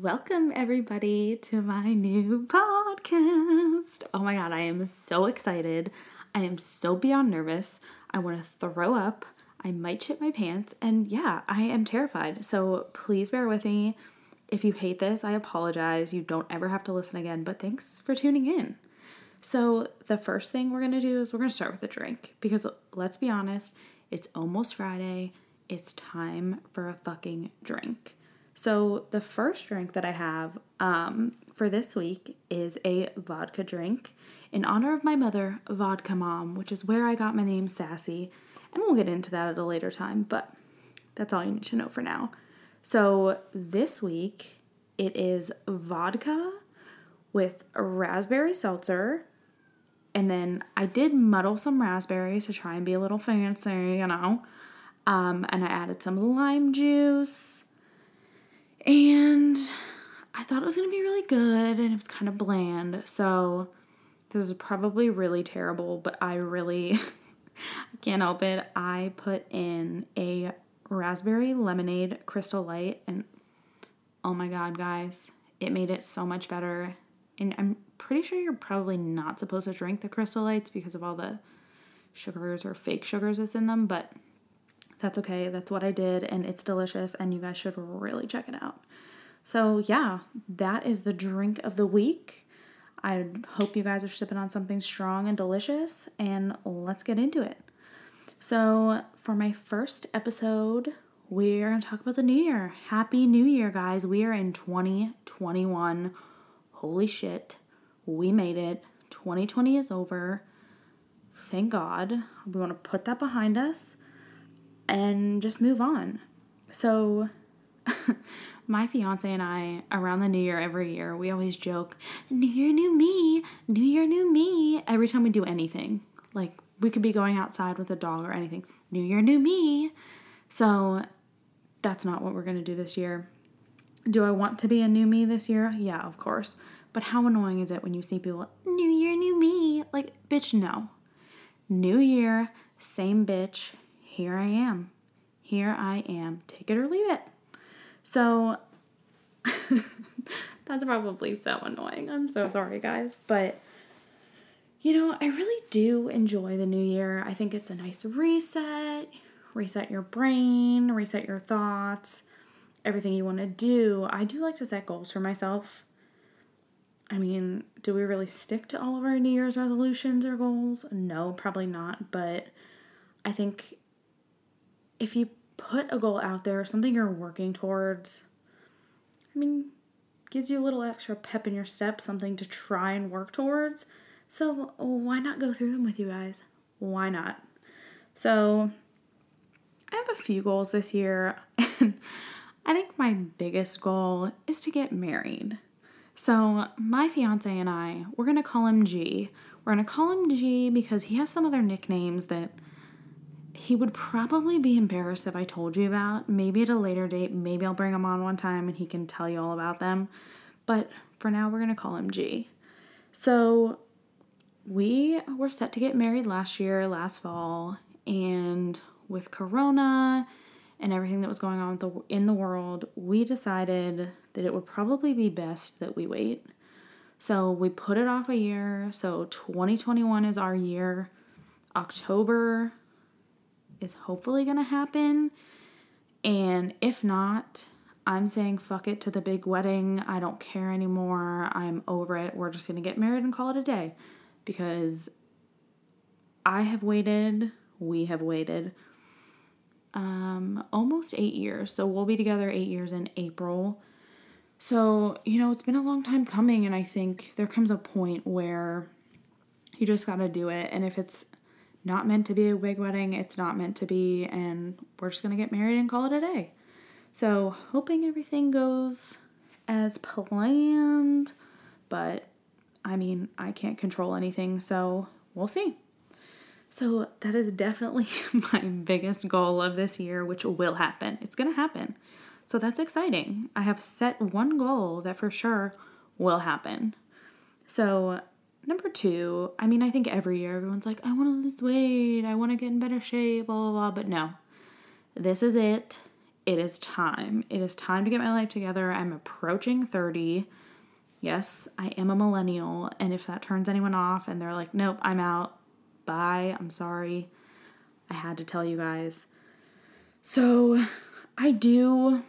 Welcome, everybody, to my new podcast. Oh my god, I am so excited. I am so beyond nervous. I want to throw up. I might shit my pants. And yeah, I am terrified. So please bear with me. If you hate this, I apologize. You don't ever have to listen again, but thanks for tuning in. So, the first thing we're gonna do is we're gonna start with a drink because let's be honest, it's almost Friday. It's time for a fucking drink. So, the first drink that I have um, for this week is a vodka drink in honor of my mother, Vodka Mom, which is where I got my name Sassy. And we'll get into that at a later time, but that's all you need to know for now. So, this week it is vodka with raspberry seltzer. And then I did muddle some raspberries to try and be a little fancy, you know. Um, and I added some lime juice. And I thought it was going to be really good and it was kind of bland. So this is probably really terrible, but I really I can't help it. I put in a raspberry lemonade crystal light and oh my god, guys, it made it so much better and I'm pretty sure you're probably not supposed to drink the crystal lights because of all the sugars or fake sugars that's in them, but that's okay. That's what I did, and it's delicious, and you guys should really check it out. So, yeah, that is the drink of the week. I hope you guys are sipping on something strong and delicious, and let's get into it. So, for my first episode, we're going to talk about the new year. Happy New Year, guys. We are in 2021 holy shit, we made it. 2020 is over. Thank God. We want to put that behind us and just move on. So, my fiance and I, around the new year every year, we always joke, New Year, new me, New Year, new me, every time we do anything. Like, we could be going outside with a dog or anything. New Year, new me. So, that's not what we're going to do this year. Do I want to be a new me this year? Yeah, of course. But how annoying is it when you see people, new year, new me? Like, bitch, no. New year, same bitch. Here I am. Here I am. Take it or leave it. So, that's probably so annoying. I'm so sorry, guys. But, you know, I really do enjoy the new year. I think it's a nice reset, reset your brain, reset your thoughts everything you want to do. I do like to set goals for myself. I mean, do we really stick to all of our New Year's resolutions or goals? No, probably not. But I think if you put a goal out there, something you're working towards, I mean, gives you a little extra pep in your step, something to try and work towards. So why not go through them with you guys? Why not? So I have a few goals this year, and I think my biggest goal is to get married. So, my fiance and I, we're to call him G. We're to call him G because he has some other nicknames that he would probably be embarrassed if I told you about. Maybe at a later date, maybe I'll bring him on one time and he can tell you all about them. But for now, we're going to call him G. So, we were set to get married last year, last fall, and with Corona and everything that was going on in the world, we decided that it would probably be best that we wait. So we put it off a year. So 2021 is our year. October is hopefully going to happen. And if not, I'm saying fuck it to the big wedding. I don't care anymore. I'm over it. We're just going to get married and call it a day because I have waited, we have waited um, almost eight years. So we'll be together eight years in April. So, you know, it's been a long time coming, and I think there comes a point where you just gotta do it. And if it's not meant to be a big wedding, it's not meant to be, and we're just gonna get married and call it a day. So, hoping everything goes as planned, but I mean, I can't control anything, so we'll see. So that is definitely my biggest goal of this year, which will happen. It's to happen. So that's exciting. I have set one goal that for sure will happen. So, number two, I mean, I think every year everyone's like, I want to lose weight, I want to get in better shape, blah, blah, blah. But no, this is it. it is time. It is time to get my life together. I'm approaching 30. Yes, I am a millennial. And if that turns anyone off and they're like, nope, I'm out, bye, I'm sorry. I had to tell you guys. So I do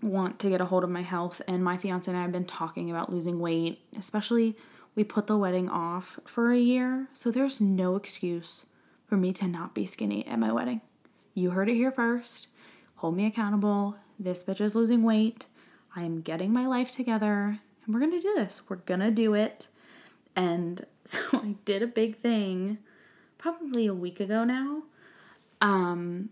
want to get a hold of my health, and my fiance and I have been talking about losing weight, especially we put the wedding off for a year, so there's no excuse for me to not be skinny at my wedding. You heard it here first. Hold me accountable. This bitch is losing weight. I am getting my life together, and we're gonna do this. We're gonna do it. And so I did a big thing probably a week ago now. Um,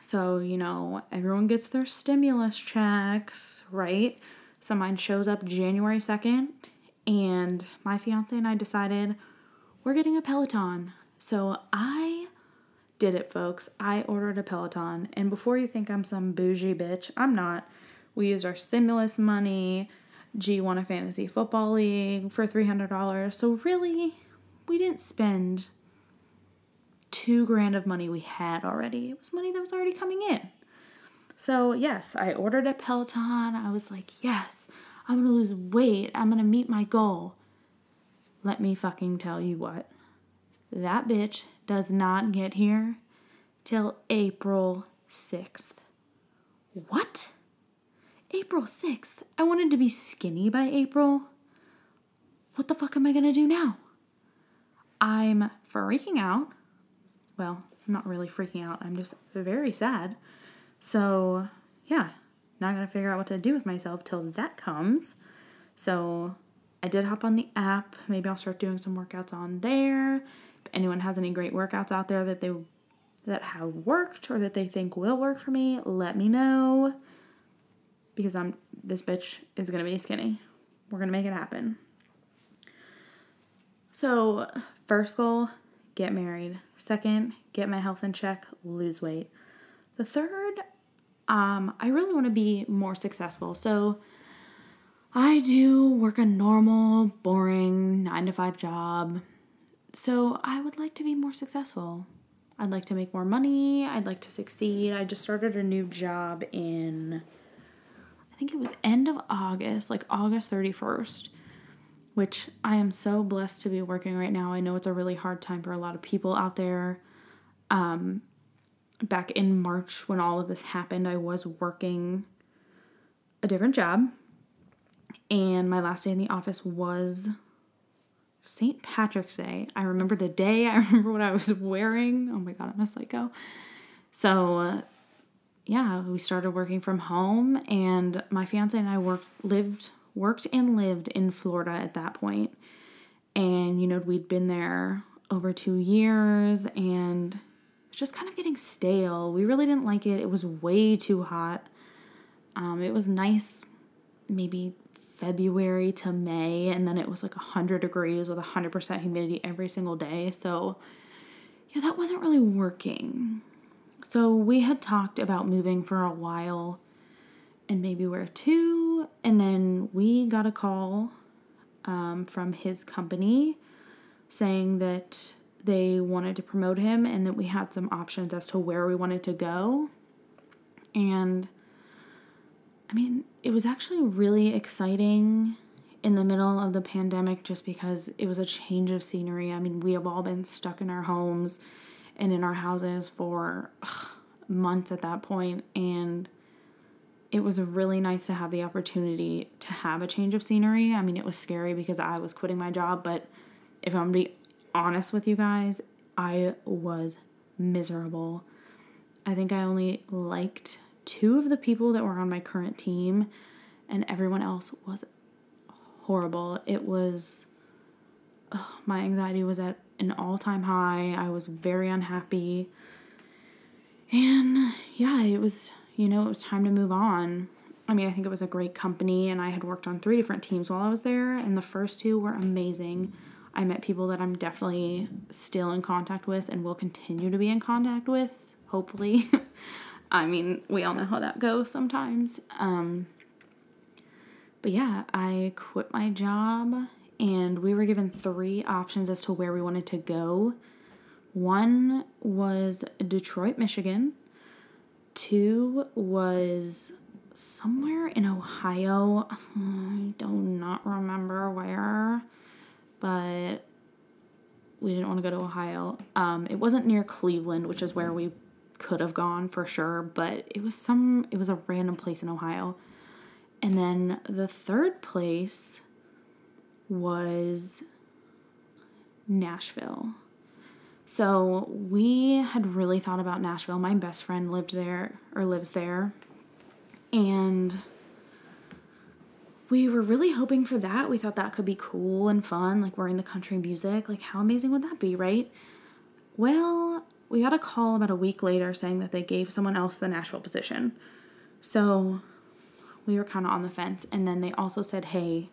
so, you know, everyone gets their stimulus checks, right? So mine shows up January 2nd, and my fiance and I decided we're getting a Peloton. So I did it, folks. I ordered a Peloton, and before you think I'm some bougie bitch, I'm not. We used our stimulus money. G won a fantasy football league for $300. So, really, we didn't spend two grand of money we had already. It was money that was already coming in. So, yes, I ordered a Peloton. I was like, yes, I'm gonna lose weight. I'm gonna meet my goal. Let me fucking tell you what. That bitch does not get here till April 6th. What? April 6th? I wanted to be skinny by April. What the fuck am I gonna do now? I'm freaking out well, I'm not really freaking out. I'm just very sad. So, yeah, not gonna figure out what to do with myself till that comes. So, I did hop on the app. Maybe I'll start doing some workouts on there. If anyone has any great workouts out there that they that have worked or that they think will work for me, let me know. Because I'm this bitch is gonna be skinny. We're gonna make it happen. So, first goal get married. Second, get my health in check, lose weight. The third, um, I really want to be more successful. So I do work a normal, boring nine to five job. So I would like to be more successful. I'd like to make more money. I'd like to succeed. I just started a new job in, I think it was end of August, like August 31st which I am so blessed to be working right now. I know it's a really hard time for a lot of people out there. Um, back in March, when all of this happened, I was working a different job, and my last day in the office was St. Patrick's Day. I remember the day, I remember what I was wearing. Oh my god, I'm a psycho. So, yeah, we started working from home, and my fiance and I worked lived worked and lived in Florida at that point. And, you know, we'd been there over two years and just kind of getting stale. We really didn't like it. It was way too hot. Um, it was nice, maybe February to May, and then it was like 100 degrees with 100% humidity every single day. So, yeah, that wasn't really working. So, we had talked about moving for a while and maybe where to. And then we got a call um, from his company saying that they wanted to promote him and that we had some options as to where we wanted to go. And I mean, it was actually really exciting in the middle of the pandemic just because it was a change of scenery. I mean, we have all been stuck in our homes and in our houses for ugh, months at that point and it was really nice to have the opportunity to have a change of scenery. I mean, it was scary because I was quitting my job, but if I'm be honest with you guys, I was miserable. I think I only liked two of the people that were on my current team, and everyone else was horrible. It was, ugh, my anxiety was at an all time high. I was very unhappy. And yeah, it was you know, it was time to move on. I mean, I think it was a great company, and I had worked on three different teams while I was there, and the first two were amazing. I met people that I'm definitely still in contact with and will continue to be in contact with, hopefully. I mean, we all know how that goes sometimes. Um, but yeah, I quit my job, and we were given three options as to where we wanted to go. One was Detroit, Michigan two was somewhere in Ohio. I do not remember where, but we didn't want to go to Ohio. Um, it wasn't near Cleveland, which is where we could have gone for sure, but it was some it was a random place in Ohio. And then the third place was Nashville. So we had really thought about Nashville. My best friend lived there or lives there. And we were really hoping for that. We thought that could be cool and fun, like we're country music. Like, how amazing would that be, right? Well, we got a call about a week later saying that they gave someone else the Nashville position. So we were kind of on the fence. And then they also said, hey,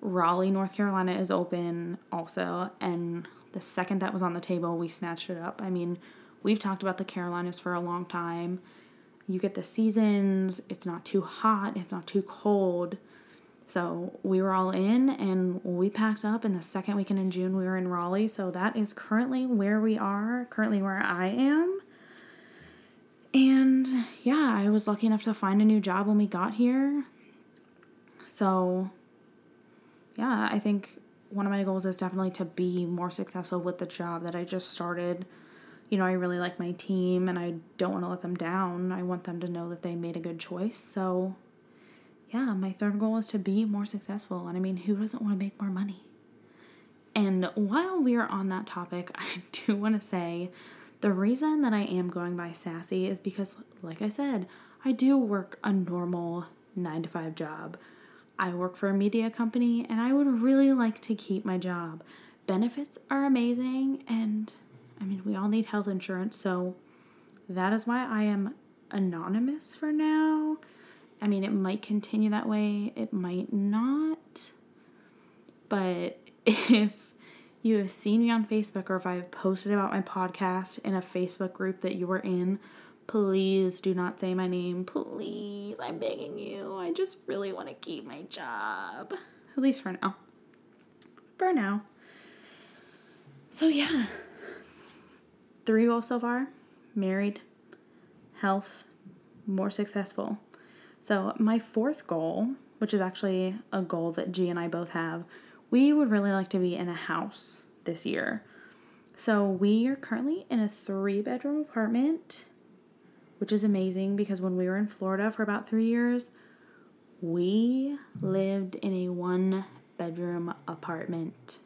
Raleigh, North Carolina is open also. And the second that was on the table, we snatched it up. I mean, we've talked about the Carolinas for a long time. You get the seasons, it's not too hot, it's not too cold. So we were all in and we packed up. And the second weekend in June, we were in Raleigh. So that is currently where we are, currently where I am. And yeah, I was lucky enough to find a new job when we got here. So yeah, I think one of my goals is definitely to be more successful with the job that I just started. You know, I really like my team and I don't want to let them down. I want them to know that they made a good choice. So yeah, my third goal is to be more successful. And I mean, who doesn't want to make more money? And while we are on that topic, I do want to say the reason that I am going by Sassy is because, like I said, I do work a normal nine to five job. I work for a media company and I would really like to keep my job. Benefits are amazing, and I mean, we all need health insurance, so that is why I am anonymous for now. I mean, it might continue that way, it might not. But if you have seen me on Facebook or if I've posted about my podcast in a Facebook group that you were in, please do not say my name. Please, I'm begging you. I just really want to keep my job. At least for now. For now. So, yeah. Three goals so far married, health, more successful. So, my fourth goal, which is actually a goal that G and I both have, we would really like to be in a house this year. So, we are currently in a three bedroom apartment, which is amazing because when we were in Florida for about three years, we lived in a one bedroom apartment.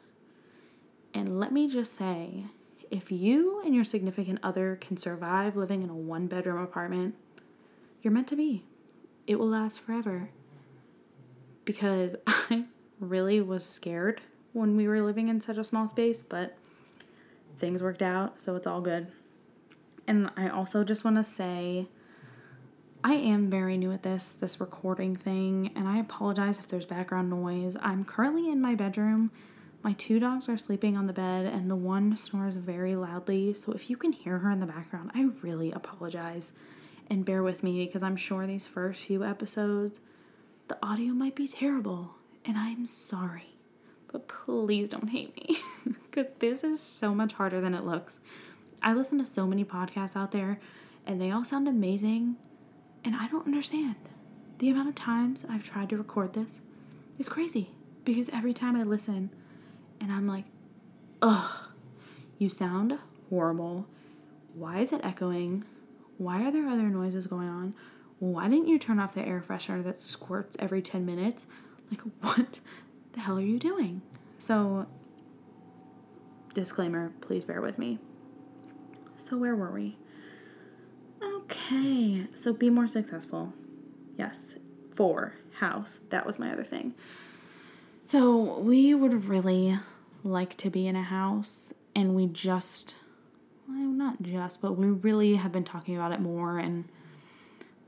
And let me just say, if you and your significant other can survive living in a one bedroom apartment, you're meant to be it will last forever. Because I really was scared when we were living in such a small space, but things worked out, so it's all good. And I also just want to say I am very new at this this recording thing, and I apologize if there's background noise. I'm currently in my bedroom. My two dogs are sleeping on the bed, and the one snores very loudly. So if you can hear her in the background, I really apologize and bear with me because I'm sure these first few episodes, the audio might be terrible, and I'm sorry. But please don't hate me because this is so much harder than it looks. I listen to so many podcasts out there, and they all sound amazing, and I don't understand. The amount of times I've tried to record this is crazy because every time I listen, and I'm like, ugh, you sound horrible. Why is it echoing? Why are there other noises going on? Why didn't you turn off the air freshener that squirts every 10 minutes? Like, what the hell are you doing? So, disclaimer, please bear with me. So, where were we? Okay, so be more successful. Yes, four, house. That was my other thing. So, we would really like to be in a house, and we just well, not just, but we really have been talking about it more and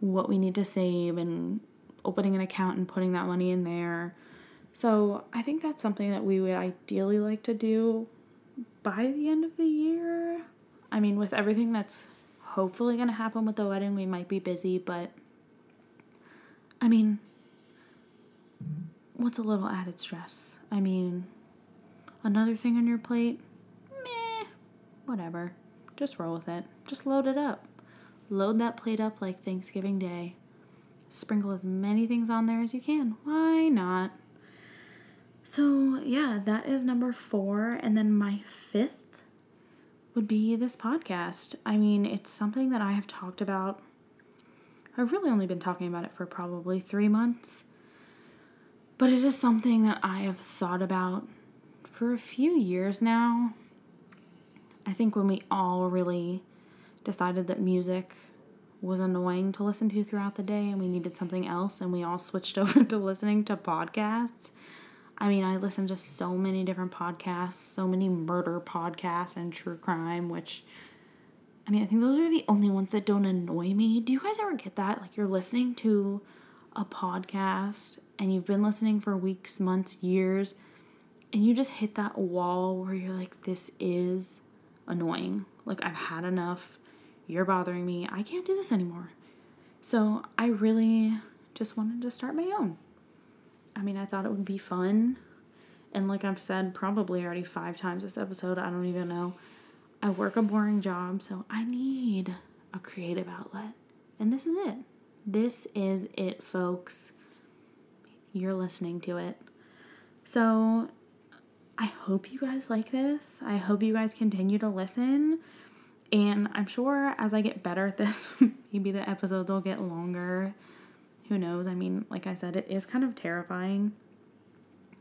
what we need to save and opening an account and putting that money in there. So I think that's something that we would ideally like to do by the end of the year. I mean, with everything that's hopefully going to happen with the wedding, we might be busy, but I mean, what's a little added stress? I mean, another thing on your plate? Meh, whatever. Just roll with it. Just load it up. load that plate up like Thanksgiving Day. Sprinkle as many things on there as you can. Why not? So, yeah, that is number four. And then my fifth would be this podcast. I mean, it's something that I have talked about. I've really only been talking about it for probably three months. But it is something that I have thought about for a few years now. I think when we all really decided that music was annoying to listen to throughout the day and we needed something else and we all switched over to listening to podcasts. I mean, I listen to so many different podcasts, so many murder podcasts and true crime, which I mean, I think those are the only ones that don't annoy me. Do you guys ever get that? Like you're listening to a podcast and you've been listening for weeks, months, years, and you just hit that wall where you're like, this is annoying. Like, I've had enough. You're bothering me. I can't do this anymore. So, I really just wanted to start my own. I mean, I thought it would be fun. And like I've said probably already five times this episode, I don't even know. I work a boring job, so I need a creative outlet. And this is it. This is it, folks. You're listening to it. So I hope you guys like this. I hope you guys continue to listen. And I'm sure as I get better at this, maybe the episodes will get longer. Who knows? I mean, like I said, it is kind of terrifying.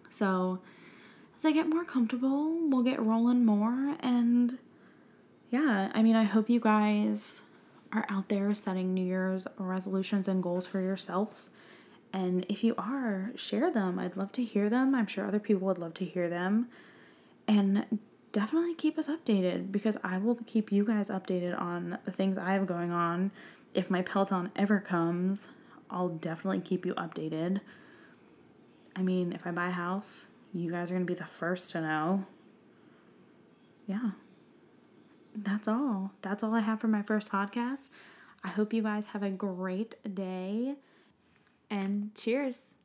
So, as I get more comfortable, we'll get rolling more. And yeah, I mean, I hope you guys are out there setting New Year's resolutions and goals for yourself. And if you are, share them. I'd love to hear them. I'm sure other people would love to hear them. And definitely keep us updated because I will keep you guys updated on the things I have going on. If my Peloton ever comes, I'll definitely keep you updated. I mean, if I buy a house, you guys are going to be the first to know. Yeah. That's all. That's all I have for my first podcast. I hope you guys have a great day and cheers.